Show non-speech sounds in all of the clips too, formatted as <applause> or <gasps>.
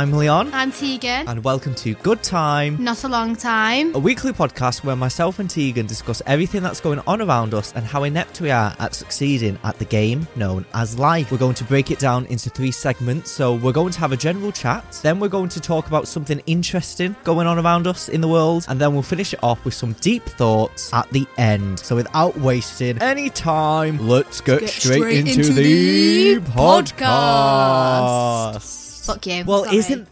I'm Leon, I'm Tegan. and welcome to Good Time, Not a long time. a weekly podcast where myself and Tegan discuss everything that's going on around us and how inept we are at succeeding at the game known as life. We're going to break it down into three segments. So, we're going to have a general chat, then we're going to talk about something interesting going on around us in the world, and then we'll finish it off with some deep thoughts at the end. So, without wasting any time, let's get, get straight, straight into, into the, the podcast. podcast. Fuck you. Well, Sorry. isn't.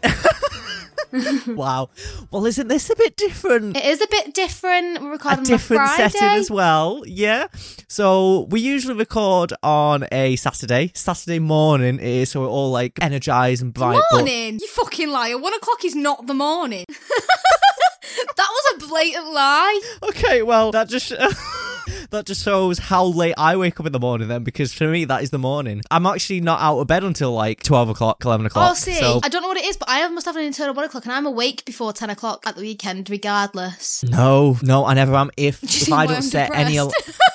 <laughs> wow. Well, isn't this a bit different? It is a bit different. We're a recording different on a setting as well. Yeah. So we usually record on a Saturday. Saturday morning it is so we're all like energized and bright. but- Morning. You fucking liar. One o'clock is not the morning. <laughs> that was a blatant lie. Okay, well that just <laughs> that just shows how late I wake up in the morning then, because for me that is the morning. I'm actually not out of bed until like twelve o'clock, eleven o'clock. Oh, see, So I don't know what it is, but I must have an internal body clock, and I'm awake before ten o'clock at the weekend, regardless. no, no, I never am. If <laughs> if I don't I'm set any. Al- depressed? <laughs>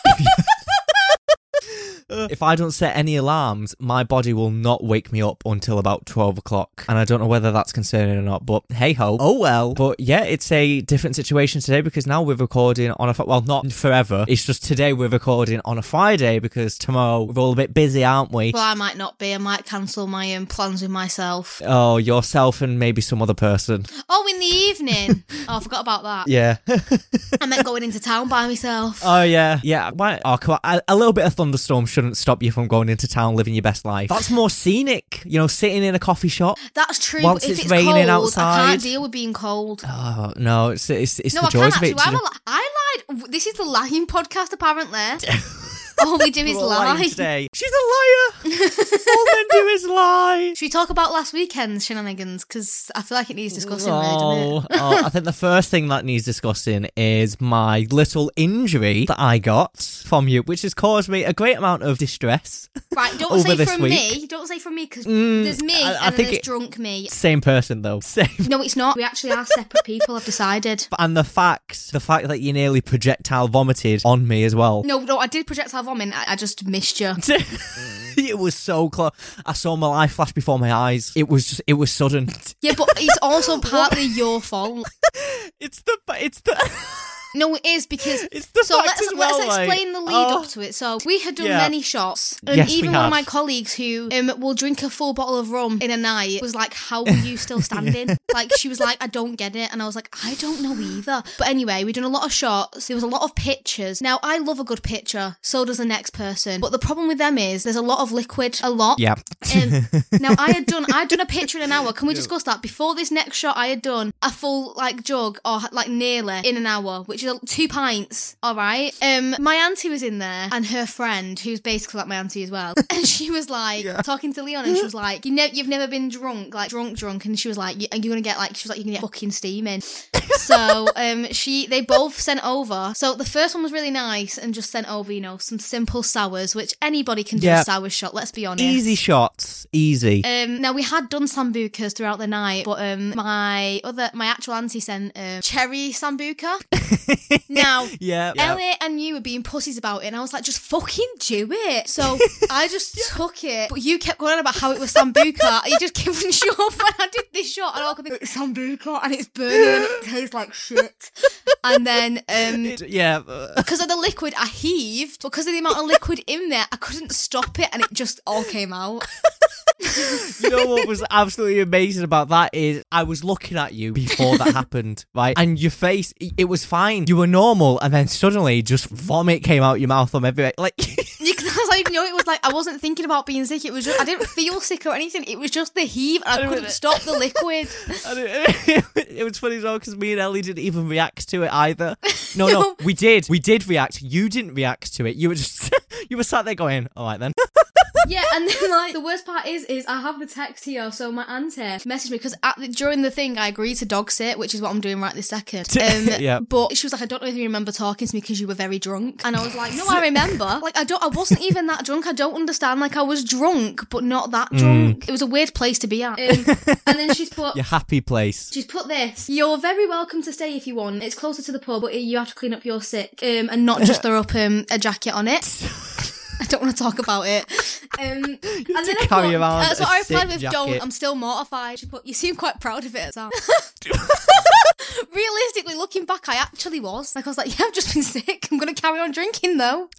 if I don't set any alarms, my body will not wake me up until about 12 o'clock. And I don't know whether that's concerning or not, but hey ho. Oh well. But yeah, it's a different situation today because now we're recording on a, well, not forever. It's just today we're recording on a Friday because tomorrow we're all a bit busy, aren't we? Well, I might not be. I might cancel my um, plans with myself. Oh, yourself and maybe some other person. Oh, in the evening. <laughs> oh, I forgot about that. Yeah. I meant going into town by myself. oh yeah. Yeah. Why? Oh come on. A, a little bit of thunderstorm shouldn't stop you from going into town living your best life. That's more scenic. You know, sitting in a coffee shop. That's true. Whilst but if it's it's, raining cold, I outside. can't deal with being cold. Oh no, it's it's, it's no, the I joys of actually. it. I'm a li- I lied. This is the lying podcast, apparently. <laughs> <laughs> All we do is lie. today. She's a liar. All men do is lie. <laughs> Should we talk about last weekend's shenanigans? Because I feel like it needs discussing, Oh, oh, I think the first thing that needs discussing is my little injury that I got from you, which has caused me a great amount of distress. Right, don't <laughs> say from week. me. Don't say from me because Mm, there's me I- I and think there's it- drunk me. Same person though. Same. No, it's not. We actually are separate people. I've decided. And the fact, the fact that you nearly projectile vomited on me as well. No, no, I did projectile vomit. I, I just missed you. <laughs> it was so close. I saw my life flash before my eyes. It was just, it was sudden. Yeah, but it's also <laughs> partly your fault. It's the, it's the, <laughs> No, it is because <laughs> it's the so let's as well, let's like, explain the lead oh. up to it. So we had done Yeah. many shots, and Yes, we even one of my colleagues who um, will drink a full bottle of rum in a night was like, "How are you still <laughs> standing?" like she was like, "I don't get it," and I was like, "I don't know either." But anyway, we done a lot of shots. There was a lot of pictures. Now I love a good picture, so does the next person. But the problem with them is there's a lot of liquid, a lot. Yeah. Um, <laughs> now I had done I had done a picture in an hour. Can we discuss that? Before this next shot, I had done a full like jug or like nearly in an hour, which two pints. All right. Um, my auntie was in there and her friend, who's basically like my auntie as well, <laughs> and she was like talking to Leon, and she was like, "You know, you've never been drunk, like drunk, drunk," and she was like, "You- "Are you gonna get like?" She was like, "You're gonna get fucking steaming." <laughs> so um, she they both sent over. So the first one was really nice and just sent over, you know, some simple sours, which anybody can do Yeah. a sour shot. Let's be honest. Easy shots. Easy. Um, now we had done sambucas throughout the night, but um, my other my actual auntie sent um, cherry sambuca. <laughs> now. <laughs> yeah. yeah. Elliot and you were being pussies about it, and I was like, just fucking do it. So <laughs> I just took it, but you kept going on about how it was sambuca. <laughs> you just kept shut up when I did this shot, and all I could think, it's sambuca, and it's burning, and it tastes like shit. And then, um, It- yeah. because of the liquid, I heaved. Because of the amount of liquid in there, I couldn't stop it, and it just all came out. you know what was absolutely amazing about that is I was looking at you before that happened, right? And your face, it- it was fine. You were normal, and then suddenly just vomit came out your mouth from everywhere. Like, You, that's how you know it was like I wasn't thinking about being sick. It was just I didn't feel sick or anything. It was just the heave, and I couldn't stop the liquid. <laughs> it, <laughs> it was funny as well because me and Ellie didn't even react to it either. <laughs> No, no, No. we did. We did react. You didn't react to it. You were just, you were sat there going, all right then. Yeah, and then <laughs> like the worst part is, is I have the text here. So my auntie messaged me because at the, during the thing I agreed to dog sit, which is what I'm doing right this second. <laughs> Um, Yeah. But she was like, I don't know if you remember talking to me because you were very drunk, and I was like, No, I <laughs> remember. Like I don't, I wasn't even that drunk. I don't understand. Like I was drunk, but not that drunk. It was a weird place to be at. Um, and then she's put. Your happy place. She's put this. You're very welcome to stay if you want. It's closer to the pub, but you have to clean up your sick um, and not just throw up um, a jacket on it. I don't want to talk about it. Um, <laughs> and then I carry put, around uh, so a I replied with "Don't." I'm still mortified. She put, "You seem quite proud of it." So. <laughs> Realistically, looking back, I actually was. Like I was like, "Yeah, I've just been sick. I'm gonna carry on drinking though." <laughs>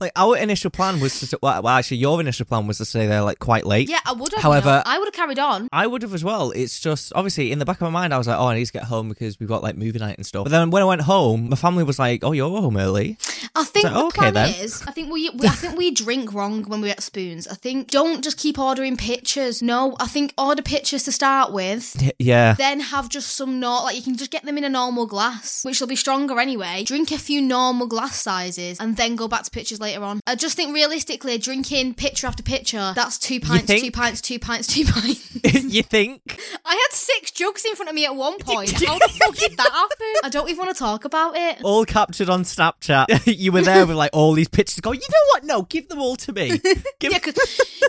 like our initial plan was to well, well, actually your initial plan was to stay there like quite late. Yeah, I would have. However- you know. I would have carried on. I would have as well. It's just obviously in the back of my mind, I was like, "Oh, I need to get home because we've got like movie night and stuff." But then when I went home, my family was like, "Oh, you're home early." I think So, the okay, plan then. is, I think we, we, I think we drink wrong when we get spoons. I think don't just keep ordering pictures. No, I think order pictures to start with. Yeah. Then have just some not like you can just get them in a normal glass, which will be stronger anyway. Drink a few normal glass sizes, and then go back to pictures later on. I just think realistically, drinking pitcher after pitcher, that's two pints, two pints, two <laughs> pints, two pints. <laughs> you think? I had six jugs in front of me at one <laughs> point. How the fuck did that happen? I don't even want to talk about it. All captured on Snapchat. you were there with like all these pictures. Go, you know what? No, give them all to me. Give Yeah, do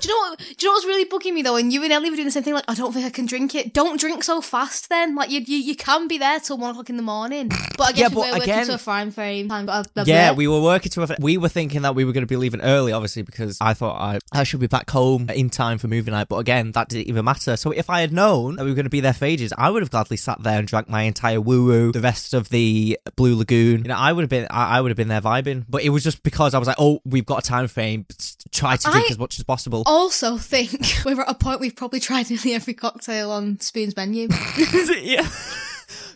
you know what? Do you know what's really bugging me though? And you and Ellie were doing the same thing. Like, I don't think I can drink it. Don't drink so fast. Then, like, you you, you can be there till one o'clock in the morning. But I guess Yeah, we were working to a fine frame time. But uh, Yeah, we were working to. A, we were thinking that we were going to be leaving early, obviously, because I thought I I should be back home in time for movie night. But again, that didn't even matter. So if I had known that we were going to be there for ages, I would have gladly sat there and drank my entire woo woo, the rest of the Blue Lagoon. You know, I would have been I, I would have been there vibing. But it was just because I was like, oh, we've got a time frame. Try to drink I- as much as possible. also think <laughs> we're at a point we've probably tried nearly every cocktail on Spoon's menu. <laughs> yeah. <laughs>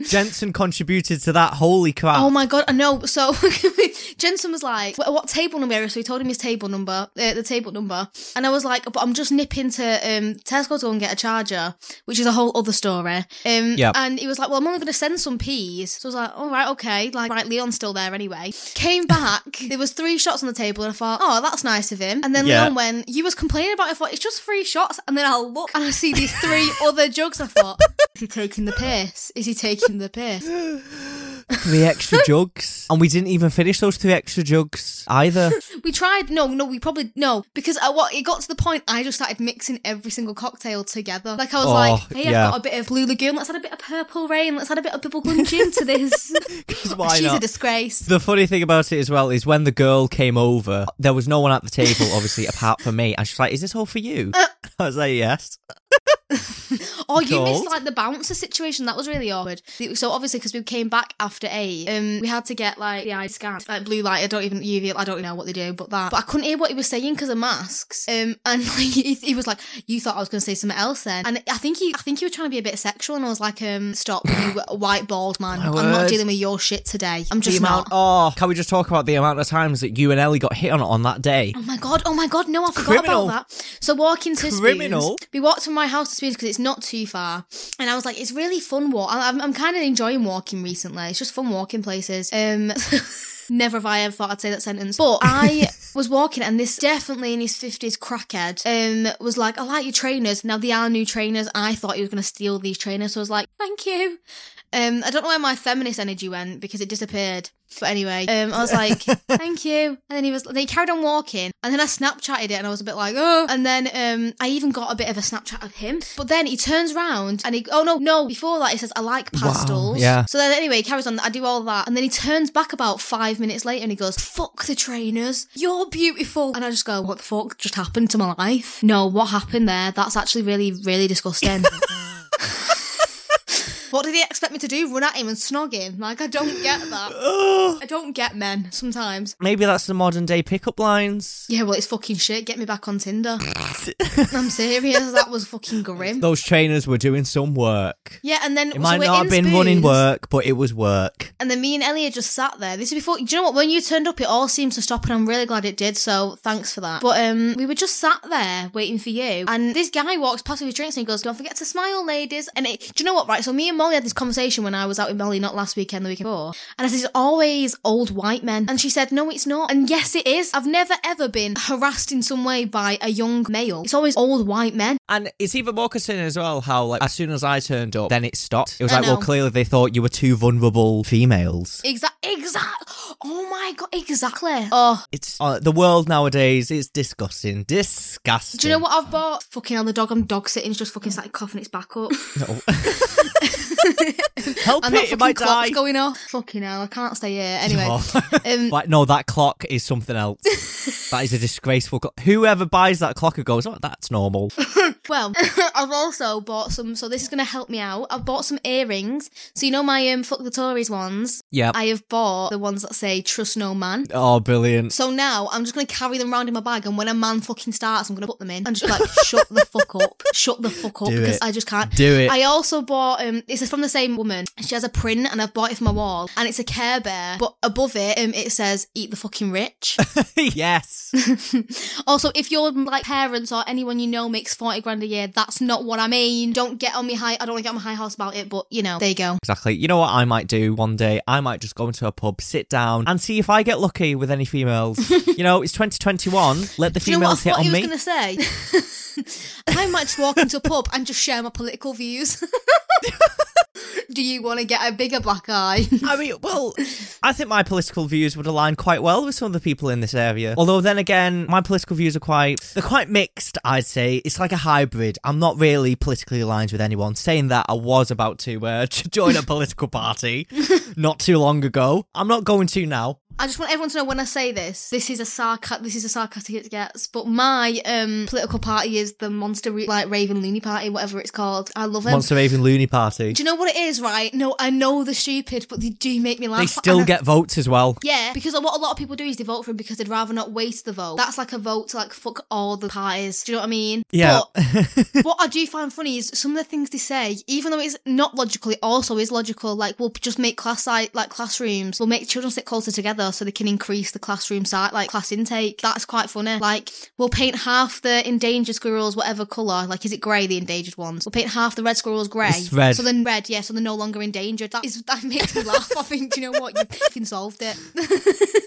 Jensen contributed to that. Holy crap! Oh my god, I know. So <laughs> Jensen was like, "What, table number?" So he told him his table number, uh, the table number, and I was like, "But I'm just nipping to um, Tesco to go and get a charger," which is a whole other story. Um, Yep. And he was like, "Well, I'm only going to send some peas." So I was like, "All right, okay." Like, right, Leon's still there anyway. Came <laughs> back, there was three shots on the table, and I thought, "Oh, that's nice of him." And then Yeah. Leon went, "You was complaining about it." I thought it's just three shots, and then I look and I see these three <laughs> other jugs. I thought, "Is he taking the piss? Is he taking the piss?" <gasps> Three extra <laughs> jugs, and we didn't even finish those three extra jugs either. <laughs> We tried. No, no, we probably no because I, what it got to the point. I just started mixing every single cocktail together. Like I was Oh, like, "Hey, yeah. I've got a bit of Blue Lagoon. Let's add a bit of Purple Rain. Let's add a bit of Bubblegum Gin to this." <laughs> 'Cause why She's a not? disgrace. The funny thing about it as well is when the girl came over, there was no one at the table, obviously, apart from me. And she's like, "Is this all for you?" Uh. I was like, "Yes." Oh, you missed like the bouncer situation. That was really awkward. So obviously, because we came back after eight, um, we had to get like the eye scan, like blue light. I don't even UV. I don't know what they do, but that. But I couldn't hear what he was saying because of masks. Um, and <laughs> like he, he was like, "You thought I was going to say something else then?" And I think he, I think he was trying to be a bit sexual, and I was like, "Um, stop, you <laughs> white bald man. My I'm not dealing with your shit today. I'm The just amount. not." Oh, can we just talk about the amount of times that you and Ellie got hit on on that day? Oh my god! Oh my god! No, I forgot Criminal. about that. So walking to Criminal. Spoons, we walked from my house to Spoons because it's not too far, and I was like, it's really fun walk. I- I'm, I'm kind of enjoying walking recently. It's just fun walking places. Um. <laughs> Never have I ever thought I'd say that sentence. But I <laughs> was walking and this definitely in his 50s crackhead um, was like, I like your trainers. Now they are new trainers. I thought he was going to steal these trainers. So I was like, thank you. Um, I don't know where my feminist energy went because it disappeared. But anyway, um, I was like, <laughs> "Thank you," and then he was. Then he carried on walking, and then I Snapchatted it, and I was a bit like, "Oh," and then um, I even got a bit of a Snapchat of him. But then he turns around and he, oh no, no, before that he says, "I like pastels." yeah. So then anyway, he carries on. I do all that, and then he turns back about five minutes later, and he goes, "Fuck the trainers, you're beautiful," and I just go, "What the fuck just happened to my life?" No, what happened there? That's actually really, really disgusting. <laughs> What did he expect me to do? Run at him and snog him? Like, I don't get that. <sighs> I don't get men sometimes. Maybe that's the modern day pickup lines. Yeah, well, it's fucking shit. Get me back on Tinder. <laughs> I'm serious. That was fucking grim. Those trainers were doing some work. Yeah, and then it so might not have been running work, but it was work. And then me and Elliot just sat there. This is before. Do you know what? When you turned up, it all seemed to stop, and I'm really glad it did. So thanks for that. But um, we were just sat there waiting for you, and this guy walks past with his drinks and he goes, "Don't forget to smile, ladies." And it, do you know what? Right. So me and Molly had this conversation when I was out with Molly, not last weekend, the weekend before, and I said, "It's always old white men," and she said, "No, it's not." And yes, it is. I've never ever been harassed in some way by a young male. It's always old white men. And it's even more concerning as well how, like, as soon as I turned up, then it stopped. It was I like, well, clearly they thought you were two vulnerable females. Exact, exact. Oh my god, exactly. Oh, It's uh, the world nowadays is disgusting. Disgusting. do you know what I've bought? Fucking hell, the dog I'm dog sitting. It's just fucking started coughing its back up. No. <laughs> <laughs> <laughs> Help that it, it might fucking clock's die. going off. Fucking hell, I can't stay here. Anyway, Oh. <laughs> um, Like, no, that clock is something else. <laughs> that is a disgraceful clock. Whoever buys that clock and goes, oh, that's normal. <laughs> Well, <laughs> I've also bought some, so this is going to help me out. I've bought some earrings. So, you know my um, Fuck the Tories ones? Yeah. I have bought the ones that say Trust No Man. Oh, brilliant. So now I'm just going to carry them around in my bag, and when a man fucking starts, I'm going to put them in and just like, <laughs> shut the fuck up. Shut the fuck up Do because it. I just can't. Do it. I also bought, um, this is from the same woman. She has a print and I've bought it for my wall, and it's a Care Bear, but above it, um, it says, Eat the fucking rich. yes. <laughs> Also, if your like parents or anyone you know makes forty grand a year, that's not what I mean. Don't get on me high. I don't want to get on my high horse about it, but you know, there you go. Exactly. You know what I might do one day? I might just go into a pub, sit down, and see if I get lucky with any females. <laughs> you know, it's 2021. Let the Do you know what females I hit on he was going to say? <laughs> I might just walk into a pub and just share my political views. Do you want to get a bigger black eye? I mean, well, I think my political views would align quite well with some of the people in this area. Although then again, my political views are quite they're quite mixed, I'd say. It's like a hybrid. I'm not really politically aligned with anyone. Saying that I was about to uh, <laughs> join a political party <laughs> not too long ago. I'm not going to now. I just want everyone to know when I say this, this is a sarca- this is a sarcastic it gets. But my um political party is the Monster Re- like Raving Loony Party, whatever it's called. I love them. Monster Raving Loony Party. Do you know what it is, right? No, I know they're stupid, but they do make me laugh. They still I- get votes as well. Yeah, because what a lot of people do is they vote for him because they'd rather not waste the vote. That's like a vote to like fuck all the parties. Do you know what I mean? Yeah. But <laughs> what I do find funny is some of the things they say, even though it's not logical, it also is logical. Like we'll just make class like classrooms. We'll make children sit closer together so they can increase the classroom site like class intake. That's quite funny. Like we'll paint half the endangered squirrels whatever colour. Like is it grey the endangered ones? We'll paint half the red squirrels grey. It's red. So then red, yeah. So they're no longer endangered. That is that makes me <laughs> laugh. I think do you know what you fucking solved it.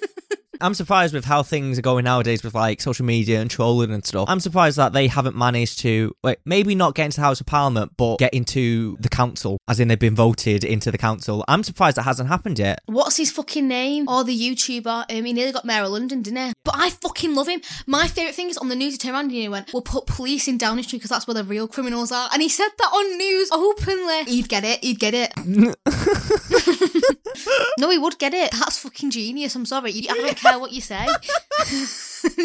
<laughs> I'm surprised with how things are going nowadays with like social media and trolling and stuff. I'm surprised that they haven't managed to, like, maybe not get into the House of Parliament, but get into the council, as in they've been voted into the council. I'm surprised that hasn't happened yet. What's his fucking name? Or the YouTuber? Um, he nearly got Mayor of London, didn't he? But I fucking love him. My favourite thing is on the news, he turned around and he went, We'll put police in Downing Street because that's where the real criminals are. And he said that on news openly. He'd get it. He'd get it. <laughs> <laughs> no, he would get it. That's fucking genius. I'm sorry. You, don't care what you say. <laughs>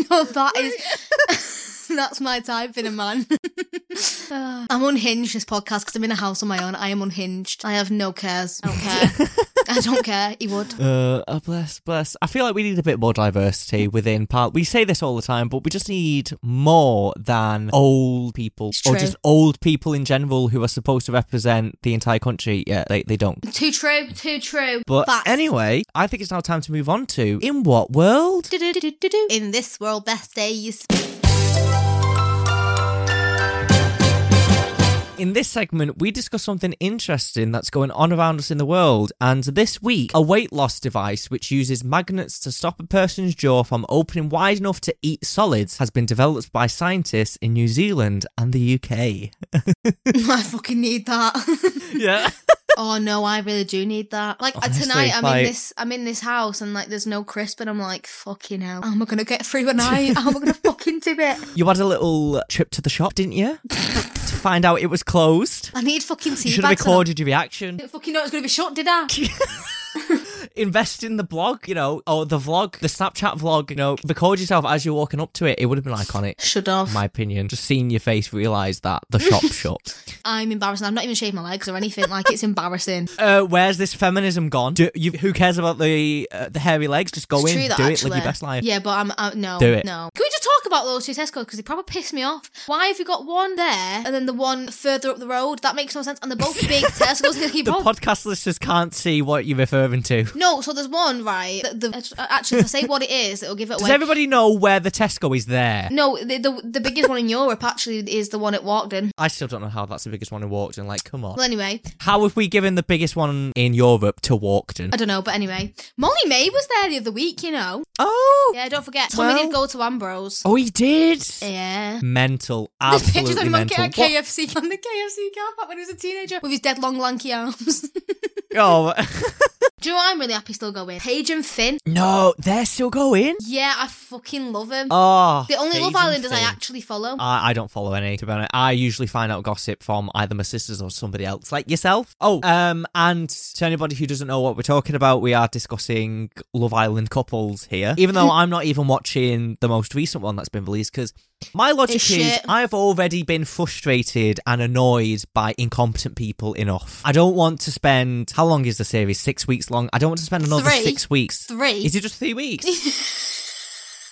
no, that is. <laughs> That's my type in a man. <laughs> I'm unhinged this podcast because I'm in a house on my own. I am unhinged. I have no cares. I don't care. I don't care. He would. <laughs> Uh, oh, bless, bless. I feel like we need a bit more diversity within part. We say this all the time, but we just need more than old people or just old people in general who are supposed to represent the entire country. Yeah, they, they don't. Too true. Too true. But Facts. anyway, I think it's now time to move on to In What World? In this world, best days. In this segment, we discuss something interesting that's going on around us in the world. And this week, a weight loss device which uses magnets to stop a person's jaw from opening wide enough to eat solids has been developed by scientists in New Zealand and the UK. <laughs> I fucking need that. <laughs> yeah. oh no, I really do need that. Like uh, Honestly, tonight, I'm like- in this. I'm in this house, and like, there's no crisp, and I'm like, fucking hell. How am I gonna get through a night? <laughs> How am I gonna fucking do it? You had a little trip to the shop, didn't you? To find out it was closed. I need fucking tea You should have bags. recorded your reaction. didn't fucking know it was gonna be shut, did I? <laughs> <laughs> Invest in the blog, you know, or the vlog, the Snapchat vlog, you know, record yourself as you're walking up to it. It would have been iconic. Should have. my opinion. Just seeing your face realise that the shop's <laughs> shut. I'm embarrassed. I've not even shaved my legs or anything. Like it's embarrassing. Uh, where's this feminism gone? Do, you, who cares about the uh, the hairy legs? Just go It's in, that do it, actually. live your best life. Yeah, but I'm, i no, Do it. no. Can we talk about those two Tesco because they probably piss me off? Why have you got one there and then the one further up the road? That makes no sense. And they're both big <laughs> Tesco's. They The both- podcast listeners can't see what you're referring to. no, so there's one right. The, the, uh, actually, if I say what it is, it'll give it Does everybody know where the Tesco is there? no, the, the the biggest one in Europe actually is the one at Walkden. I still don't know how that's the biggest one in Walkden. Like, come on. Well, anyway, How have we given the biggest one in Europe to Walkden? I don't know, but anyway, Molly-Mae was there the other week. You know, Oh! yeah. Don't forget, Tommy Well- did go to Ambrose. Oh, he did! Yeah. Mental. <laughs> There's pictures of Absolutely him on mental. What- KFC on the KFC car park when he was a teenager with his dead long lanky arms. Oh, <laughs> <laughs> Do you know what I'm really happy still going? Paige and Finn. No, they're still going. Yeah, I fucking love them. Oh, the only Paige Love Islanders I actually follow. I, I don't follow any, to be honest. I usually find out gossip from either my sisters or somebody else, like yourself. Oh, um, and to anybody who doesn't know what we're talking about, we are discussing Love Island couples here. Even though <laughs> I'm not even watching the most recent one that's been released, because my logic It's is shit. I've already been frustrated and annoyed by incompetent people enough. I don't want to spend, how long is the series? Six weeks long? I don't want to spend another Three. six weeks. Three. Is it just three weeks? <laughs>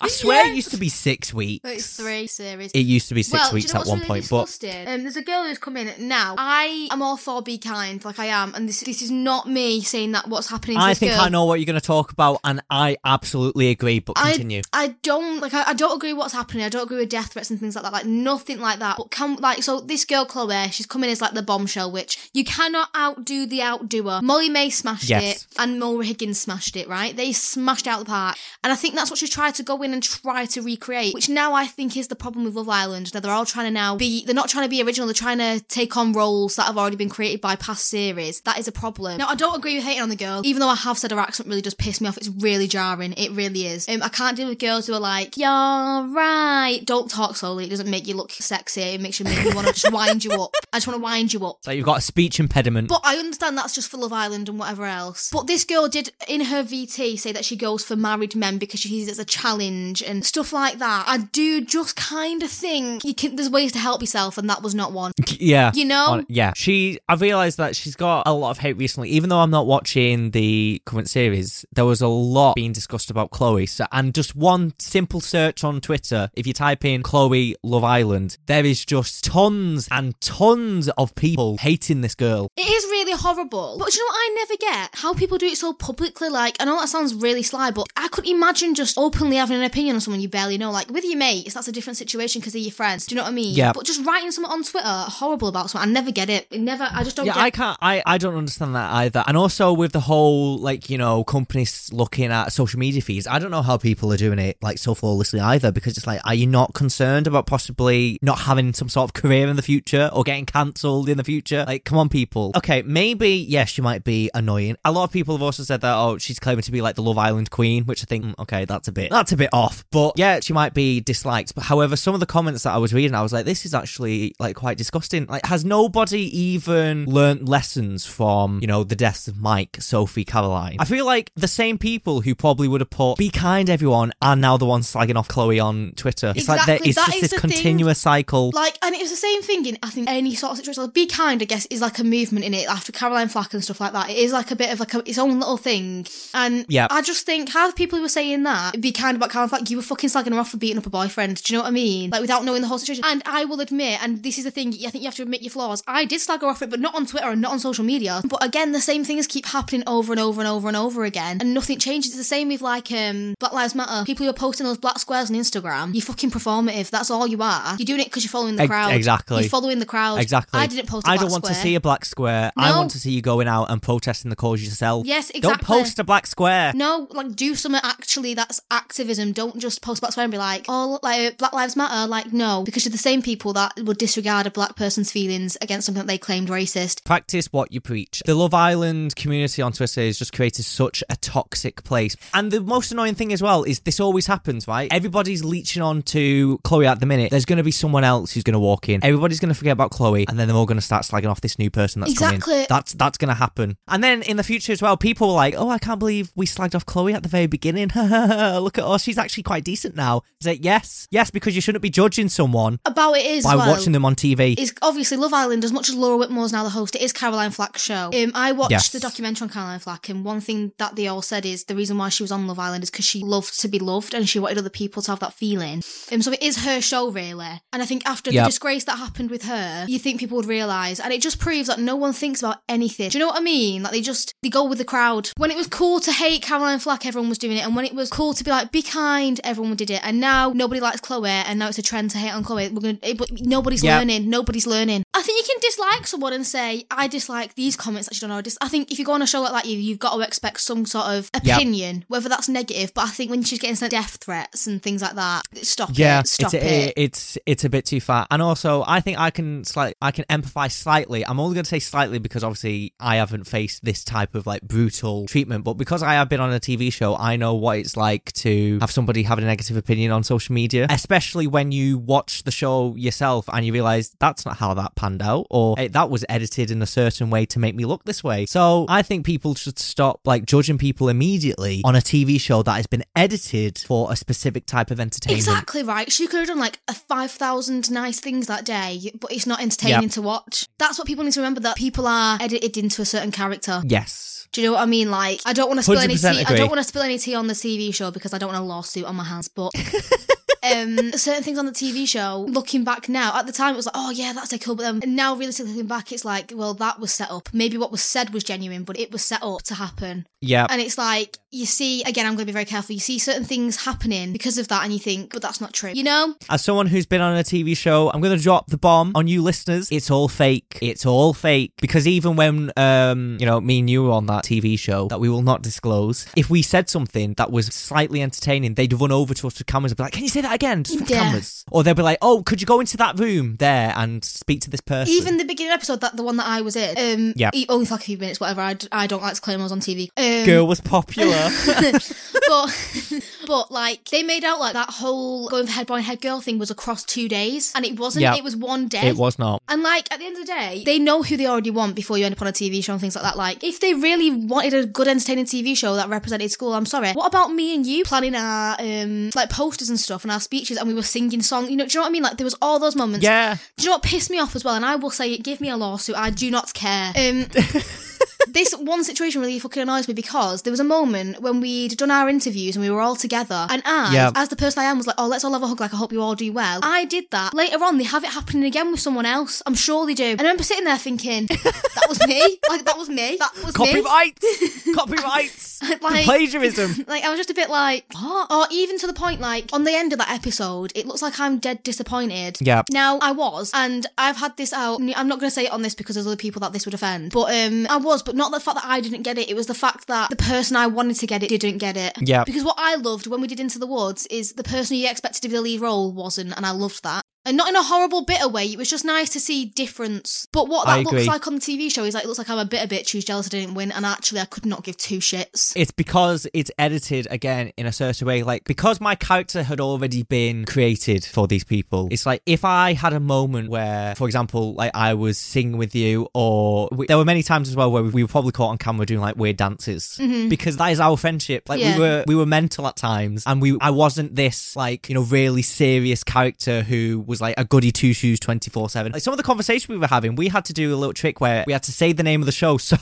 I swear it used to be six weeks. It's three series. It used to be six well, weeks you know at one really point, but? Um, there's a girl who's come in now. I am all for be kind, like I am, and this this is not me saying that what's happening. I think girl. I know what you're going to talk about, and I absolutely agree. But continue. I don't like. I, I don't agree what's happening. I don't agree with death threats and things like that. Like nothing like that. But can like so this girl Chloe, she's coming as like the bombshell, which you cannot outdo the outdoer. Molly-Mae smashed Yes. it, and Maura Higgins smashed it. Right? They smashed out the park, and I think that's what she's tried to go in and try to recreate. Which now I think is the problem with Love Island. That they're all trying to now be. They're not trying to be original. They're trying to take on roles that have already been created by past series. That is a problem. Now I don't agree with hating on the girl, even though I have said her accent really does piss me off. It's really jarring. It really is. Um, I can't deal with girls who are like, "You're right." Don't talk slowly. It doesn't make you look sexy. It makes you make me want to just wind you up. I just want to wind you up. So you've got a speech impediment. But I understand that's just for Love Island and whatever else. But this girl did, in her VT, say that she goes for married men because she sees it as a challenge and stuff like that. I do just kind of think you can. There's ways to help yourself, and that was not one. yeah. You know? On- yeah. She, I realised that she's got a lot of hate recently. Even though I'm not watching the current series, there was a lot being discussed about Chloe. So, and just one simple search on Twitter, if you type in Chloe Love Island, there is just tons and tons of people hating this girl. It is really horrible. But do you know what I never get? How people do it so publicly. Like, I know that sounds really sly, but I could imagine just openly having an opinion on someone you barely know. Like, with your mates, that's a different situation because they're your friends. Do you know what I mean? Yeah. But just writing something on Twitter horrible about someone, I never get it. It never, I just don't Yeah, I can't. I, I don't understand that either. And also with the whole like you know companies looking at social media feeds, I don't know how people are doing it like so flawlessly either. Because it's like, are you not concerned about possibly not having some sort of career in the future or getting cancelled in the future? Like, come on, people. Okay, maybe yes, she might be annoying. A lot of people have also said that oh, she's claiming to be like the Love Island queen, which I think mm, okay, that's a bit that's a bit off. But yeah, she might be disliked. But however, some of the comments that I was reading, I was like, this is actually like quite disgusting. Like, has nobody even learnt lessons from you know the deaths of Mike, Sophie, Caroline? I feel like the same people who probably would have put "be kind, everyone" are now the ones slagging off Chloe on Twitter. It's like there, Exactly, it's that just is this the thing. continuous cycle. Like, and it was the same thing in, I think, any sort of situation. Like, be kind, I guess, is like a movement in it after Caroline Flack and stuff like that. It is like a bit of like a, its own little thing. And Yeah. I just think, how the people who were saying that, be kind about Caroline Flack, you were fucking slagging her off for beating up a boyfriend. Do you know what I mean? Like, without knowing the whole situation. And I will admit, and this is the thing, I think you have to admit your flaws. I did slag her off for it, but not on Twitter and not on social media. But again, the same things keep happening over and over and over and over again. And nothing changes. It's the same with like, um, Black Lives Matter. People who are posting those black squares on Instagram, you fucking performative. That's all you are. You're doing it because you're following the crowd. exactly. You're following the crowd. Exactly. I didn't post a I don't want to see a black square. No. I want to see you going out and protesting the cause yourself. Yes, exactly. Don't post a black square. No, like do something actually that's activism. Don't just post black square and be like, oh, like Black Lives Matter. Like, no, because you're the same people that would disregard a black person's feelings against something that they claimed racist. Practice what you preach. The Love Island community on Twitter has just created such a toxic place. And the most annoying thing as well is this always happens, right? Everybody's leeching on to Chloe at the minute. There's going to be someone else who's going to walk in. Everybody's going to forget about Chloe, and then they're all going to start slagging off this new person that's coming. Exactly. That's that's going to happen. And then in the future as well, people are like, "Oh, I can't believe we slagged off Chloe at the very beginning. <laughs> Look at us, she's actually quite decent now." Is it yes, yes? Because you shouldn't be judging someone About it is by well, watching them on TV. is obviously Love Island, as much as Laura Whitmore's now the host, it is Caroline Flack's show. Um, I watched Yes. the documentary on Caroline Flack, and one thing that they all said is the reason why she was on Love Island is because she loved to be loved and she wanted other people to have that feeling. Um, so it is her show, really. And I think after Yep. the disgrace that happened with her, you think people would realise, and it just proves that no one thinks about anything. Do you know what I mean? Like they just they go with the crowd. When it was cool to hate Caroline Flack, everyone was doing it, and when it was cool to be like be kind, everyone did it. And now nobody likes Chloe, and now it's a trend to hate on Chloe. We're gonna, but nobody's Yeah. learning. Nobody's learning. I think you can dislike someone and say, I dislike these comments that she done. Or I. Think if you go on a show like that, you, you've got to expect some sort of Yep. opinion, whether that's negative. But I think when she's getting sent death threats and things like that, stop Yeah, it. Stop it's it. it's it's a bit too far, and also I think I can slight I can empathise slightly. I'm only going to say slightly because obviously I haven't faced this type of like brutal treatment, but because I have been on a TV show, I know what it's like to have somebody have a negative opinion on social media, especially when you watch the show yourself and you realize that's not how that panned out or hey, that was edited in a certain way to make me look this way. So I think people should stop like judging people immediately on a TV show that has been edited for a specific type of entertainment. Exactly right. She could have done like a 5,000 nice things that day, but it's not entertaining Yep. to watch. That's what people need to remember that people are edited into a certain character. Yes. Do you know what I mean? Like, I don't want to spill any 100% tea. I don't want to spill any tea on the TV show because I don't want a lawsuit on my hands. But <laughs> um, certain things on the TV show, looking back now, at the time it was like, oh yeah, that's so cool. But then now, realistically looking back, it's like, well, that was set up. Maybe what was said was genuine, but it was set up to happen. Yeah. And it's like, you see, again, I'm going to be very careful. You see certain things happening because of that, and you think, but that's not true. You know? As someone who's been on a TV show, I'm going to drop the bomb on you listeners. It's all fake. It's all fake. Because even when, um, you know, me and you were on that TV show that we will not disclose, if we said something that was slightly entertaining, they'd run over to us with cameras and be like, can you say that again? Just for Yeah. cameras. Or they'll be like, oh, could you go into that room there and speak to this person? Even the beginning episode, that the one that I was in, um, Yeah. only for like a few minutes, whatever. I, I don't like to claim I was on TV. Um, Girl was popular. <laughs> but <laughs> but like they made out like that whole going for head boy and head girl thing was across two days, and it wasn't. Yeah. It was one day. it was not. And like at the end of the day, they know who they already want before you end up on a TV show and things like that. Like if they really wanted a good entertaining TV show that represented school, I'm sorry. What about me and you planning our um like posters and stuff and our speeches and we were singing songs? You know, do you know what I mean? Like there was all those moments. Yeah. Do you know what pissed me off as well? And I will say it, give me a lawsuit. I do not care. Um, <laughs> this one situation really fucking annoys me because there was a moment when we'd done our interviews and we were all together, and I, Yeah. as the person I am, was like, "Oh, let's all have a hug. Like, I hope you all do well." I did that. Later on, they have it happening again with someone else. I'm sure they do. And I remember sitting there thinking, "That was me. <laughs> Like, that was me. That was me." Copyrights! <laughs> Copyrights! <laughs> Like- Plagiarism. Like I was just a bit like, what? Or even to the point, like on the end of that episode, it looks like I'm dead disappointed. Yeah. Now I was, and I've had this out. I'm not going to say it on this because there's other people that this would offend, but um, I was, but not the fact that I didn't get it. It was the fact that the person I wanted to get it didn't get it. Yeah. Because what I loved when we did Into the Woods is the person you expected to be the lead role wasn't, and I loved that. And not in a horrible, bitter way. It was just nice to see difference. But what that looks like on the TV show is like, it looks like I'm a bitter bitch who's jealous I didn't win, and actually I could not give two shits. It's because it's edited again in a certain way. Like, because my character had already been created for these people, it's like if I had a moment where, for example, like I was singing with you, or we, there were many times as well where we were probably caught on camera doing like weird dances because that is our friendship. Like, Mm-hmm. Yeah. we were, we were mental at times, and we, I wasn't this like, you know, really serious character who was like a goody two shoes 24 7. Like, some of the conversation we were having, we had to do a little trick where we had to say the name of the show <laughs> so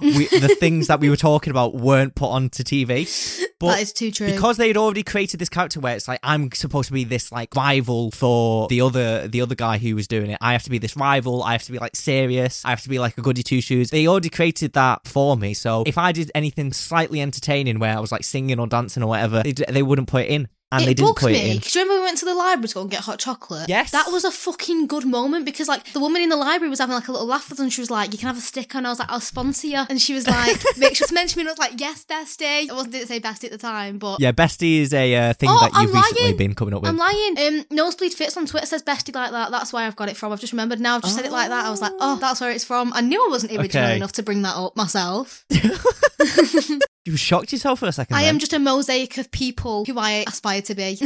we, the things that we were talking about weren't put onto TV. <laughs> But that is too true. because they'd already created this character where it's like I'm supposed to be this like rival for the other the other guy who was doing it. I have to be this rival. I have to be like serious. I have to be like a goody two shoes. They already created that for me. So if I did anything slightly entertaining where I was like singing or dancing or whatever, they, they wouldn't put it in, and it they didn't put me it in. because remember we went to the library to go and get hot chocolate. Yes. that was a fucking good moment because like the woman in the library was having like a little laugh with us and she was like, "You can have a sticker," and I was like, "I'll sponsor you," and she was like, <laughs> "Make sure to mention me," and I was like, "Yes, bestie." I wasn't didn't say bestie at the time, but. Yeah, bestie is a uh, thing Oh, that you've recently been coming up with. I'm lying. Um, Nosebleed Fits on Twitter says bestie like that. That's why I've got it from. I've just remembered now. I've just said it like that. I was like, oh, that's where it's from. I knew I wasn't original Okay. enough to bring that up myself. <laughs> <laughs> you shocked yourself for a second. I then. am just a mosaic of people who I aspire to be.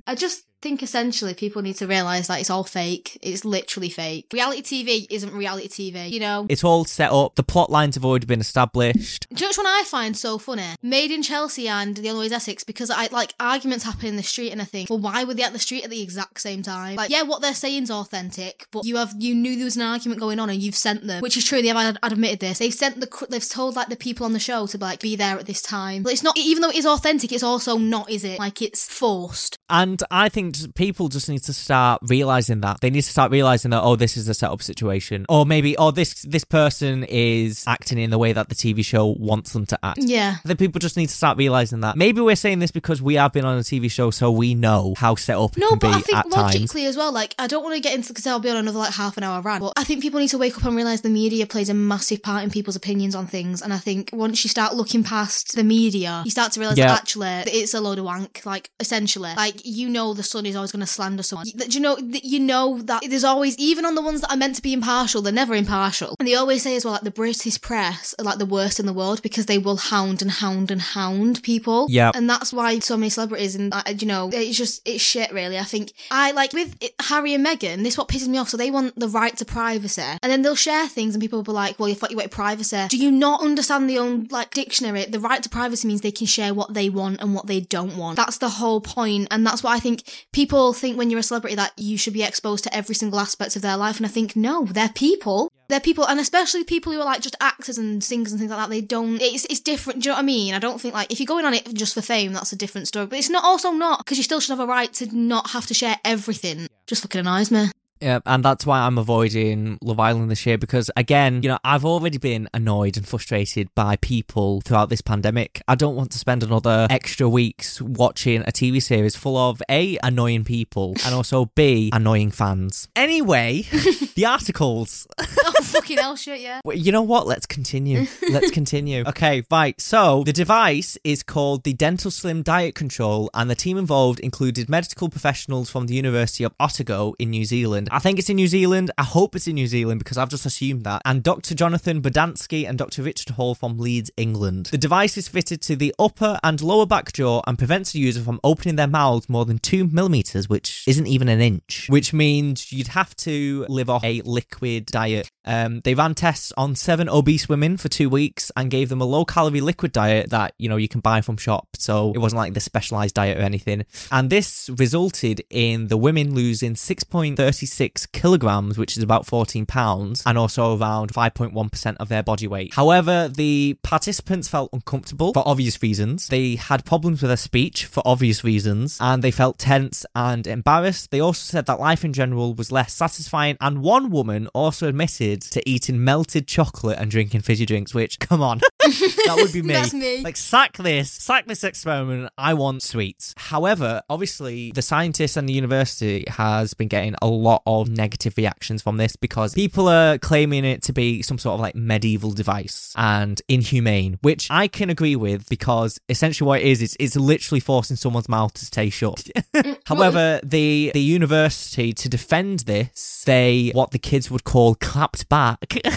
<laughs> I just think essentially people need to realise that it's all fake. It's literally fake. Reality TV isn't reality TV, you know? It's all set up. The plot lines have already been established. Do you know which one I find so funny? Made in Chelsea and The Only Way is Essex because I like arguments happen in the street and I think, well, why were they at the street at the exact same time? Like, yeah, what they're saying's authentic, but you have you knew there was an argument going on and you've sent them, which is true. They have ad- admitted this. They've sent the they've told like the people on the show to like be there at this time. But it's not even though it is authentic, it's also not, is it? Like it's forced. And I think people just need to start realizing that they need to start realizing that oh, this is a setup situation, or maybe oh, this this person is acting in the way that the TV show wants them to act. Yeah. I think people just need to start realizing that. Maybe we're saying this because we have been on a TV show, so we know how set up it No, but I think at times. logically as well, like, I don't want to get into because I'll be on another like half an hour rant, but I think people need to wake up and realize the media plays a massive part in people's opinions on things. And I think once you start looking past the media, you start to realize Yeah. that actually it's a load of wank, like, essentially. Like, like you know the sun is always going to slander someone. You- Do you know that you know that there's always even on the ones that are meant to be impartial, they're never impartial. And they always say as well like the British press are like the worst in the world because they will hound and hound and hound people. Yeah. And that's why so many celebrities and uh, you know it's just it's shit really. I think I like with it, Harry and Meghan. This is what pisses me off. So they want the right to privacy, and then they'll share things, and people will be like, "Well, you thought you wanted privacy. Do you not understand the own like dictionary? The right to privacy means they can share what they want and what they don't want. That's the whole point, and that's what I think people think when you're a celebrity that you should be exposed to every single aspect of their life. And I think no, they're people. They're people, and especially people who are like just actors and singers and things like that. They don't. It's it's different. Do you know what I mean? I don't think like if you're going on it just for fame, that's a different story. But it's not also not because you still should have a right to not have to share everything. Just fucking annoys me. Yeah, and that's why I'm avoiding Love Island this year because, again, you know, I've already been annoyed and frustrated by people throughout this pandemic. I don't want to spend another extra weeks watching a TV series full of A, annoying people, and also B, annoying fans. Anyway, <laughs> the articles. oh fucking hell, shit, yeah. Well, You know what? Let's continue. Let's continue. <laughs> Okay, right. So the device is called the Dental Slim Diet Control, and the team involved included medical professionals from the University of Otago in New Zealand. I think it's in New Zealand. I hope it's in New Zealand because I've just assumed that. And Dr. Jonathan Bodansky and Dr. Richard Hall from Leeds, England. The device is fitted to the upper and lower back jaw and prevents the user from opening their mouths more than two millimeters, which isn't even an inch, which means you'd have to live off a liquid diet. Um, they ran tests on seven obese women for two weeks and gave them a low calorie liquid diet that, you know, you can buy from shop. So it wasn't like the specialized diet or anything. And this resulted in the women losing 6.36 kilograms, which is about 14 pounds, and also around 5.1% of their body weight. However, the participants felt uncomfortable for obvious reasons. They had problems with their speech for obvious reasons, and they felt tense and embarrassed. They also said that life in general was less satisfying, and one woman also admitted to eating melted chocolate and drinking fizzy drinks, which, come on, <laughs> that would be me. That's me. Like, sack this, sack this experiment. I want sweets. However, obviously, the scientists and the university has been getting a lot of negative reactions from this because people are claiming it to be some sort of like medieval device and inhumane, which I can agree with because essentially what it is, is it's literally forcing someone's mouth to stay shut. <laughs> However, the the university to defend this, they what the kids would call clapped back. <laughs>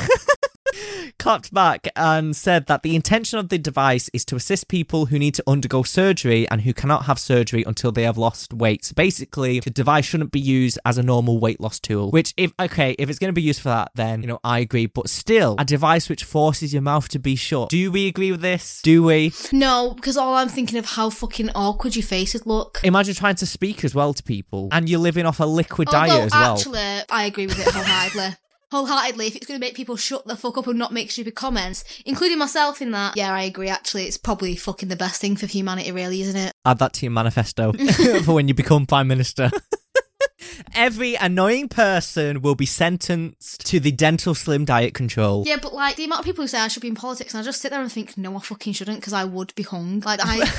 clapped back and said that the intention of the device is to assist people who need to undergo surgery and who cannot have surgery until they have lost weight. So basically, the device shouldn't be used as a normal weight loss tool. Which, if okay, if it's going to be used for that, then you know I agree. But still, a device which forces your mouth to be shut. Do we agree with this? Do we? No, because all I'm thinking of how fucking awkward your face would look. Imagine trying to speak as well to people, and you're living off a liquid diet as well. actually, I agree with it wholeheartedly. Wholeheartedly, if it's going to make people shut the fuck up and not make stupid comments, including myself in that, yeah, I agree. Actually, it's probably fucking the best thing for humanity, really, isn't it? Add that to your manifesto <laughs> <laughs> for when you become prime minister. <laughs> Every annoying person will be sentenced to the dental slim diet control. Yeah, but like the amount of people who say I should be in politics, and I just sit there and think, no, I fucking shouldn't, because I would be hung. Like I.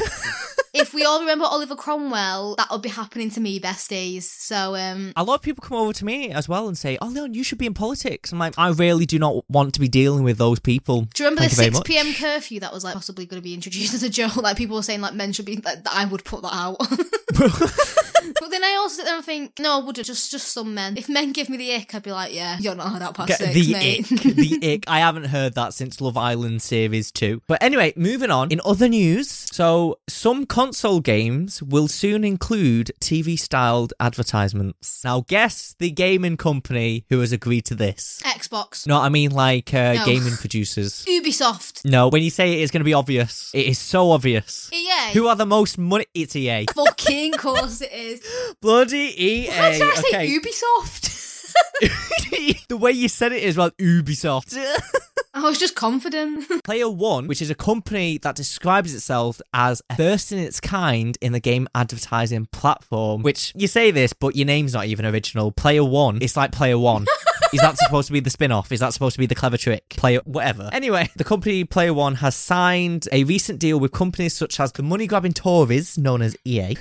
if we all remember Oliver Cromwell, that would be happening to me besties. So, um, A lot of people come over to me as well and say, "Oh, Leon, you should be in politics." I'm like, I really do not want to be dealing with those people. do you remember Thank the you six PM curfew that was like possibly going to be introduced as a joke? <laughs> Like people were saying, like men should be. Like, I would put that out. <laughs> but then I also sit there and think, no, I wouldn't. Just, just some men. If men give me the ick, I'd be like, yeah, you're not hard out past Get six, the mate. ick, the ick. I haven't heard that since Love Island series two. But anyway, moving on. In other news, so some console games will soon include TV-styled advertisements. Now, guess the gaming company who has agreed to this. Xbox, No, I mean like uh, No. gaming producers. <laughs> Ubisoft, No, when you say it, it's going to be obvious. It is so obvious. EA. Who are the most money? It's EA. <laughs> Fucking course it is. Bloody EA. Why did I say okay. Ubisoft? <laughs> the way you said it is well, Ubisoft. <laughs> I was just confident. <laughs> PlayerWon, which is a company that describes itself as a first in its kind in the game advertising platform, which you say this, but your name's not even original. Player One, it's like Player One. <laughs> Is that supposed to be the spin off? Is that supposed to be the clever trick? Player, whatever. Anyway, the company PlayerWon has signed a recent deal with companies such as the money grabbing Tories, known as EA,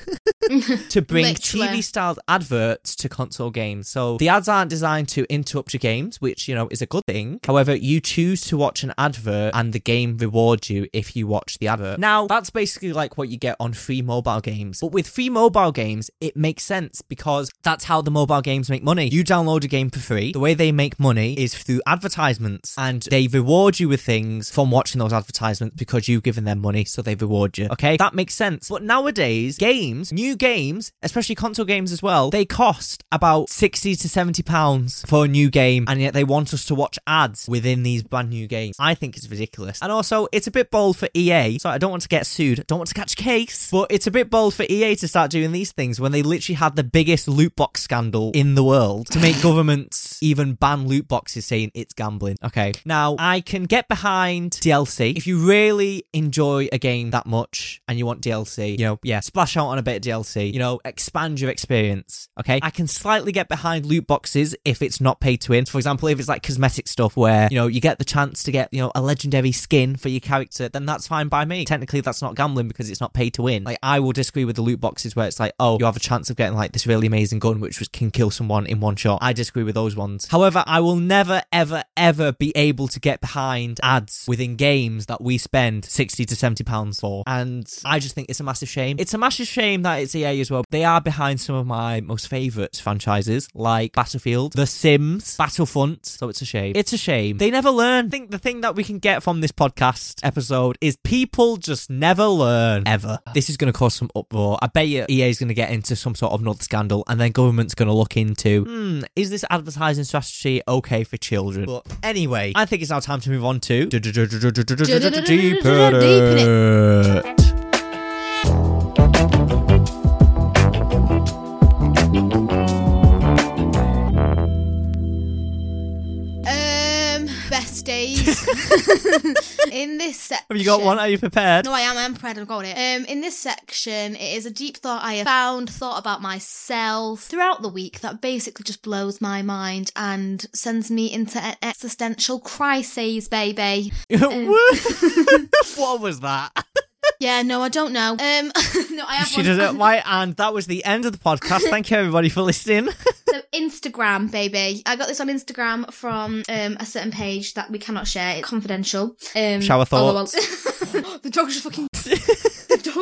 <laughs> to bring Literally. TV styled adverts to console games. So the ads aren't designed to interrupt your games, which, you know, is a good thing. However, you choose to watch an advert and the game rewards you if you watch the advert. Now, that's basically like what you get on free mobile games. But with free mobile games, it makes sense because that's how the mobile games make money. You download a game for free. The way they make money is through advertisements and they reward you with things from watching those advertisements because you've given them money, so they reward you. Okay, that makes sense. But nowadays, games, new games, especially console games as well, they cost about 60 to 70 pounds for a new game, and yet they want us to watch ads within these brand new games. I think it's ridiculous. And also, it's a bit bold for EA, so I don't want to get sued, don't want to catch case, but it's a bit bold for EA to start doing these things when they literally had the biggest loot box scandal in the world to make governments even ban loot boxes saying it's gambling. Okay. Now, I can get behind DLC. If you really enjoy a game that much and you want DLC, you know, yeah, splash out on a bit of DLC, you know, expand your experience. Okay. I can slightly get behind loot boxes if it's not pay to win. For example, if it's like cosmetic stuff where, you know, you get the chance to get, you know, a legendary skin for your character, then that's fine by me. Technically, that's not gambling because it's not pay to win. Like, I will disagree with the loot boxes where it's like, oh, you have a chance of getting like this really amazing gun which was, can kill someone in one shot. I disagree with those ones. However, I will never, ever, ever be able to get behind ads within games that we spend 60 to 70 pounds for. And I just think it's a massive shame. It's a massive shame that it's EA as well. They are behind some of my most favourite franchises like Battlefield, The Sims, Battlefront. So it's a shame. It's a shame. They never learn. I think the thing that we can get from this podcast episode is people just never learn ever. This is going to cause some uproar. I bet you EA is going to get into some sort of another scandal and then government's going to look into, hmm, is this advertising strategy okay for children? But anyway, I think it's now time to move on to Deep <laughs> in this section. Have you got one? Are you prepared? No, I am. I'm prepared. I've got it. Um, in this section, it is a deep thought I have found, thought about myself throughout the week that basically just blows my mind and sends me into an existential crisis, baby. <laughs> <laughs> what was that? Yeah, no, I don't know. Um, <laughs> no, I have She one. does it <laughs> right, and that was the end of the podcast. Thank you, everybody, for listening. <laughs> So Instagram, baby. I got this on Instagram from um, a certain page that we cannot share. It's confidential. Um, Shower although thoughts. The dog just fucking.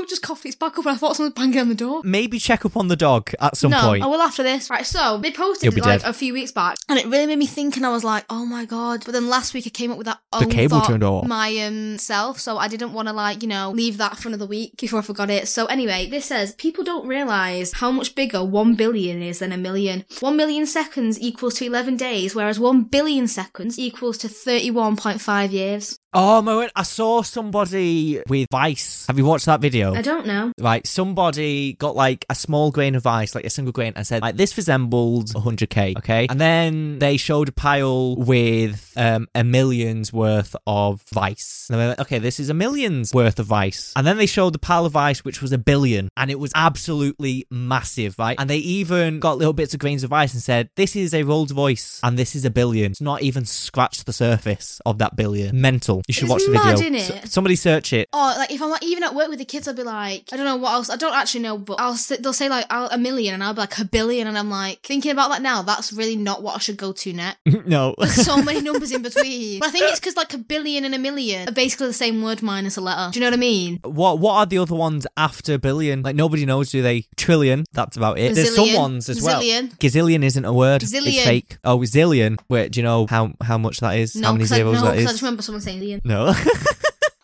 Just coughed its back up, and I thought someone was banging on the door. Maybe check up on the dog at some no, point. I will after this. Right, so they posted it like dead. a few weeks back, and it really made me think, and I was like, oh my god. But then last week I came up with that The cable turned off. my um self, so I didn't want to like you know leave that for another week before I forgot it. So anyway, this says people don't realize how much bigger one billion is than a million. One million seconds equals to eleven days, whereas one billion seconds equals to thirty-one point five years. Oh my word! I saw somebody with Vice. Have you watched that video? I don't know. Right, somebody got like a small grain of ice, like a single grain, and said like this resembles 100k, okay? And then they showed a pile with um, a million's worth of ice. And they were like, okay, this is a million's worth of ice. And then they showed the pile of ice, which was a billion, and it was absolutely massive, right? And they even got little bits of grains of ice and said, this is a Rolls Royce, and this is a billion. It's not even scratched the surface of that billion. Mental. You should It's watch the mad, video. innit? S- somebody search it. Oh, like if I'm like, even at work with the kids, I'll be like, I don't know what else. I don't actually know, but I'll they'll say like I'll, a million, and I'll be like a billion, and I'm like thinking about that now. That's really not what I should go to next. <laughs> no. <laughs> There's so many <laughs> numbers in between. But I think it's because like a billion and a million are basically the same word minus a letter. Do you know what I mean? What what are the other ones after billion? Like nobody knows, do they? Trillion. That's about it. There's some ones as well. Zillion. Gazillion isn't a word. It's fake. Oh, zillion. Wait, do you know how how much that is? how many because I, zeros no, that 'cause I just remember someone saying billion. No.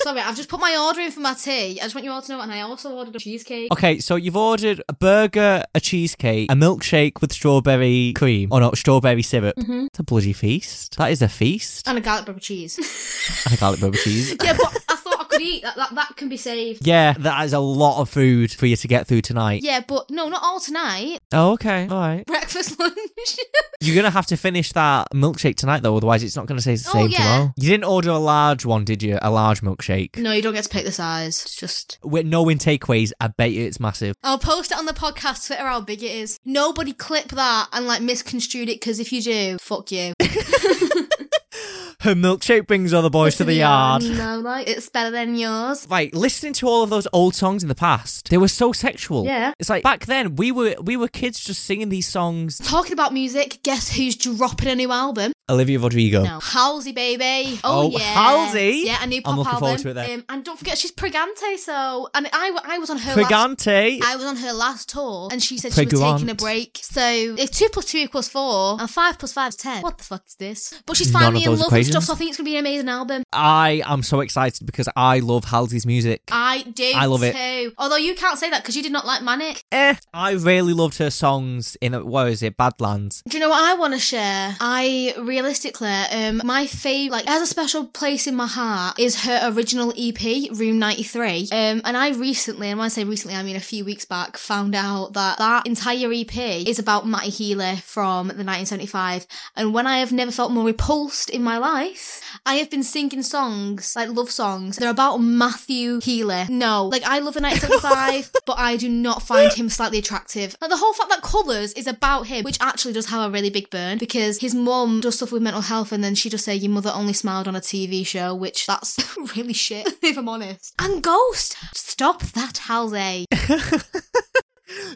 Sorry, I've just put my order in for my tea. I just want you all to know, and I also ordered a cheesecake. okay, so you've ordered a burger, a cheesecake, a milkshake with strawberry cream. Oh no, strawberry syrup. Mhm. It's a bloody feast. That is a feast. And a garlic with cheese. and a garlic rubber cheese. <laughs> yeah, but <laughs> I thought I could eat that. That, that can be saved. Yeah, that is a lot of food for you to get through tonight. Yeah, but no, not all tonight. Oh, okay. All right. Breakfast, <laughs> lunch. You're gonna have to finish that milkshake tonight, though. Otherwise, it's not gonna stay the Oh, same yeah. tomorrow. You didn't order a large one, did you? A large milkshake. no, you don't get to pick the size. It's just. With no in takeaways, I bet you it's massive. I'll post it on the podcast Twitter how big it is. Nobody clip that and like misconstrued it because if you do, fuck you. <laughs> Her milkshake brings other the boys to the yard. No, like it's better than yours. Like listening to all of those old songs in the past, they were so sexual. Yeah. It's like back then we were we were kids just singing these songs. Talking about music, guess who's dropping a new album? Olivia Rodrigo. No, Halsey, baby. Oh, Oh, yeah, Halsey? Yeah, a new pop I'm looking album. forward to it then. Um, and don't forget, she's Pregante. So, and I, I was on her. Last, Pregante. I was on her last tour, and she said she was taking a break. So, if two plus two equals four, and five plus five is ten, what the fuck is this? But she's finally in love and stuff, so I think it's gonna be an amazing album. I am so excited because I love Halsey's music. I do. I love it. Although you can't say that because you did not like Manic. Eh, I really loved her songs in what is it, Badlands. Do you know what I want to share? I realistically, um, my favorite, like, has a special place in my heart is her original EP, Room 93. Um, and I recently, and when I say recently, I mean a few weeks back, found out that that entire EP is about Matty Healy from the 1975. And when I have never felt more repulsed in my life, I have been singing songs, like love songs. They're about Matthew Healy. No, like I love the 1975, <laughs> but I do not find him slightly attractive. Like the whole fact that Colours is about him, which actually does have a really big burn because his mum does stuff with mental health and then she just say your mother only smiled on a TV show, which that's <laughs> really shit, <laughs> if I'm honest. And Ghost, stop that, Halsey. Eh? <laughs>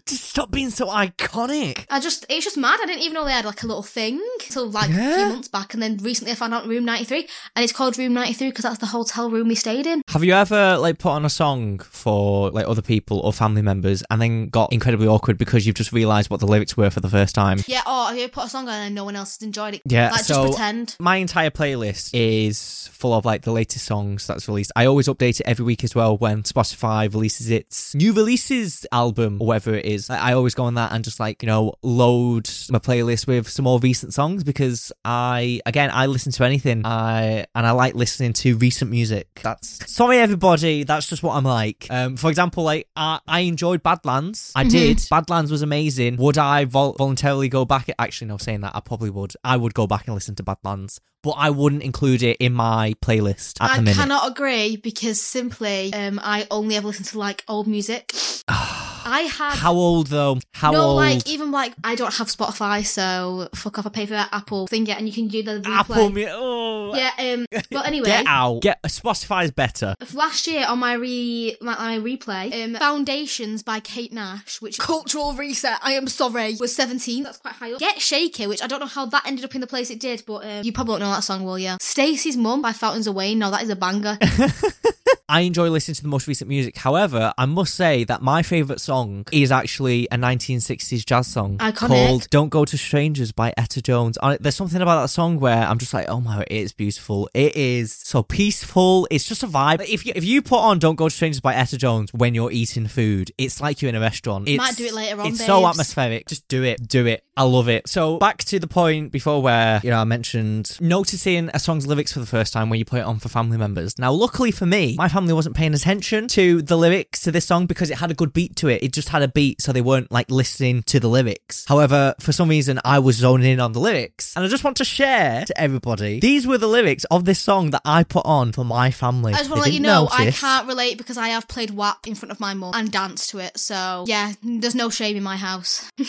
Just stop being so iconic. I just, it's just mad. I didn't even know they had like a little thing till like a few months back, and then recently I found out Room 93, and it's called Room 93 because that's the hotel room we stayed in. Have you ever like put on a song for like other people or family members and then got incredibly awkward because you've just realised what the lyrics were for the first time? Yeah, or have you put a song on and no one else has enjoyed it. Yeah, like so just pretend. my entire playlist is full of like the latest songs that's released. I always update it every week as well when Spotify releases its new releases album or whatever it is. I always go on that and just like, you know, load my playlist with some more recent songs because I again I listen to anything. I and I like listening to recent music. That's sorry everybody, that's just what I'm like. Um for example, like I, I enjoyed Badlands. I did. Badlands was amazing. Would I vol- voluntarily go back? Actually, no, saying that I probably would. I would go back and listen to Badlands, but I wouldn't include it in my playlist at I the minute. cannot agree because simply um, I only ever listen to like old music. <sighs> <sighs> <sighs> I had How old though? How old? no, old? like even like I don't have Spotify, so fuck off. I pay for that Apple thing, yeah, and you can do the replay. Apple Music. Oh. Yeah. Um. <laughs> But anyway, Get out. Get Spotify's better. Last year on my re my, my replay, um, Foundations by Kate Nash, which cultural reset. I am sorry, was seventeen. That's quite high up. Get Shaky, which I don't know how that ended up in the place it did, but um, you probably won't know that song, will you? Stacey's Mum by Fountains of Wayne. No, that is a banger. <laughs> I enjoy listening to the most recent music. However, I must say that my favourite song is actually a 1960s jazz song Iconic. called Don't Go to Strangers by Etta Jones. I, there's something about that song where I'm just like, oh my, it is beautiful. It is so peaceful. It's just a vibe. If you, if you put on Don't Go to Strangers by Etta Jones when you're eating food, it's like you're in a restaurant. It's, Might do it later on, It's so atmospheric. Just do it. Do it. I love it. So back to the point before where, you know, I mentioned noticing a song's lyrics for the first time when you put it on for family members. Now, luckily for me, my family wasn't paying attention to the lyrics to this song because it had a good beat to it. It just had a beat, so they weren't like listening to the lyrics. However, for some reason, I was zoning in on the lyrics. And I just want to share to everybody, these were the lyrics of this song that I put on for my family. I just want to let you know I can't relate because I have played WAP in front of my mum and danced to it. So yeah, there's no shame in my house. <laughs>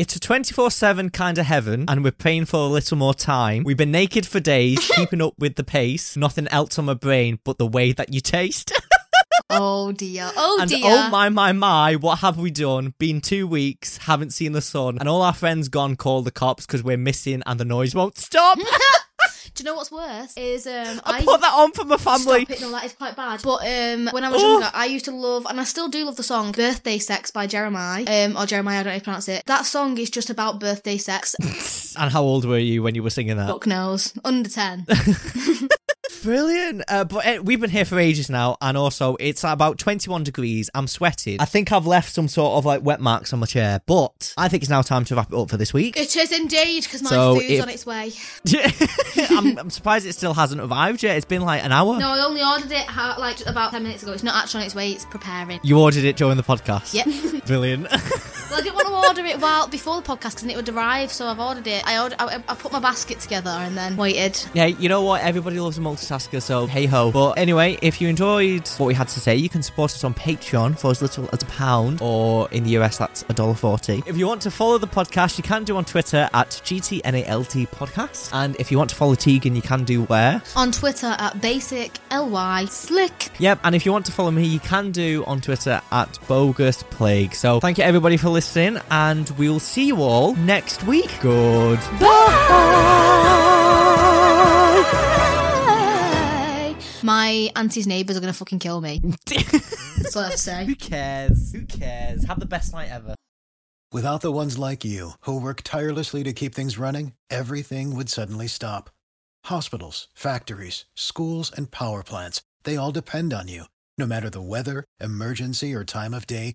It's a 24 7 kind of heaven, and we're praying for a little more time. We've been naked for days, <laughs> keeping up with the pace. Nothing else on my brain but the way that you taste. <laughs> oh dear. Oh and dear. oh my, my, my, what have we done? Been two weeks, haven't seen the sun, and all our friends gone call the cops because we're missing and the noise won't stop. <laughs> <laughs> Do you know what's worse? Is um I put that on for my family. Stop it, no, that is quite bad. But um, when I was Oh. younger, I used to love, and I still do love the song "Birthday Sex" by Jeremiah, um, or Jeremiah. I don't know how to pronounce it. That song is just about birthday sex. <laughs> And how old were you when you were singing that? Fuck knows, under ten. <laughs> Brilliant. Uh, but uh, we've been here for ages now, and also it's about 21 degrees. I'm sweating. I think I've left some sort of like wet marks on my chair, but I think it's now time to wrap it up for this week. it is indeed because my So food's if- on its way. <laughs> I'm, I'm surprised it still hasn't arrived yet. It's been like an hour. No, I only ordered it ha- like about ten minutes ago. It's not actually on its way. It's preparing. You ordered it during the podcast. Yep. Brilliant. <laughs> well, I didn't want to order it while before the podcast because it would arrive. So I've ordered it. I ordered. I, I put my basket together and then waited. Yeah, you know what? Everybody loves a multitasker, so hey ho. But anyway, if you enjoyed what we had to say, you can support us on Patreon for as little as a pound, or in the US, that's a dollar forty. If you want to follow the podcast, you can do on Twitter at GTNALT Podcast. And if you want to follow Tegan, you can do where? On Twitter at basic ly slick. Yep, and if you want to follow me, you can do on Twitter at bogus plague. So thank you everybody for listening, and we'll see you all next week. Good. Bye. My auntie's neighbours are gonna fucking kill me. <laughs> That's all I have to say. Who cares? Who cares? Have the best night ever. Without the ones like you, who work tirelessly to keep things running, everything would suddenly stop. Hospitals, factories, schools, and power plants, they all depend on you. No matter the weather, emergency, or time of day,